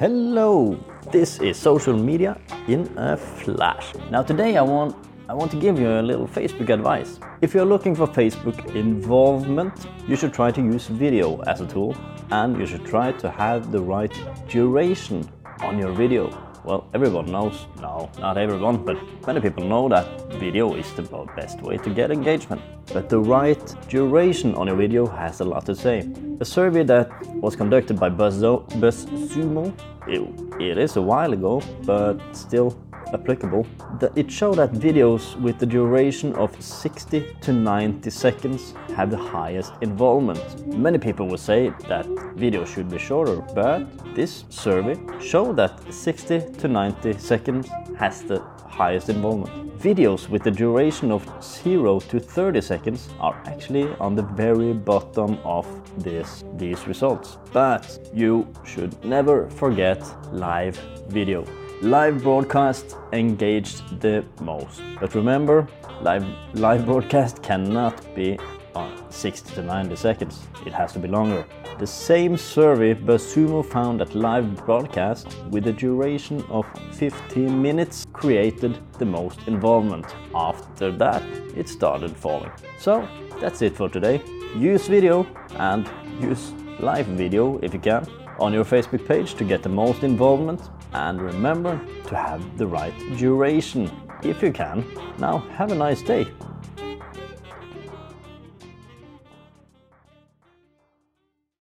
Hello, this is social media in a flash. Now today I want I want to give you a little Facebook advice. If you're looking for Facebook involvement, you should try to use video as a tool and you should try to have the right duration on your video. Well, everyone knows, no, not everyone, but many people know that video is the best way to get engagement. But the right duration on your video has a lot to say. A survey that was conducted by BuzzSumo, it, it is a while ago, but still applicable. It showed that videos with the duration of 60 to 90 seconds have the highest involvement. Many people would say that videos should be shorter, but this survey showed that 60 to 90 seconds has the highest involvement. Videos with the duration of 0 to 30 seconds are actually on the very bottom of this, these results. But you should never forget live video live broadcast engaged the most. But remember, live, live broadcast cannot be on 60 to 90 seconds. It has to be longer. The same survey BuzzSumo found that live broadcast with a duration of 15 minutes created the most involvement. After that, it started falling. So that's it for today. Use video and use live video if you can on your Facebook page to get the most involvement and remember to have the right duration if you can. Now, have a nice day.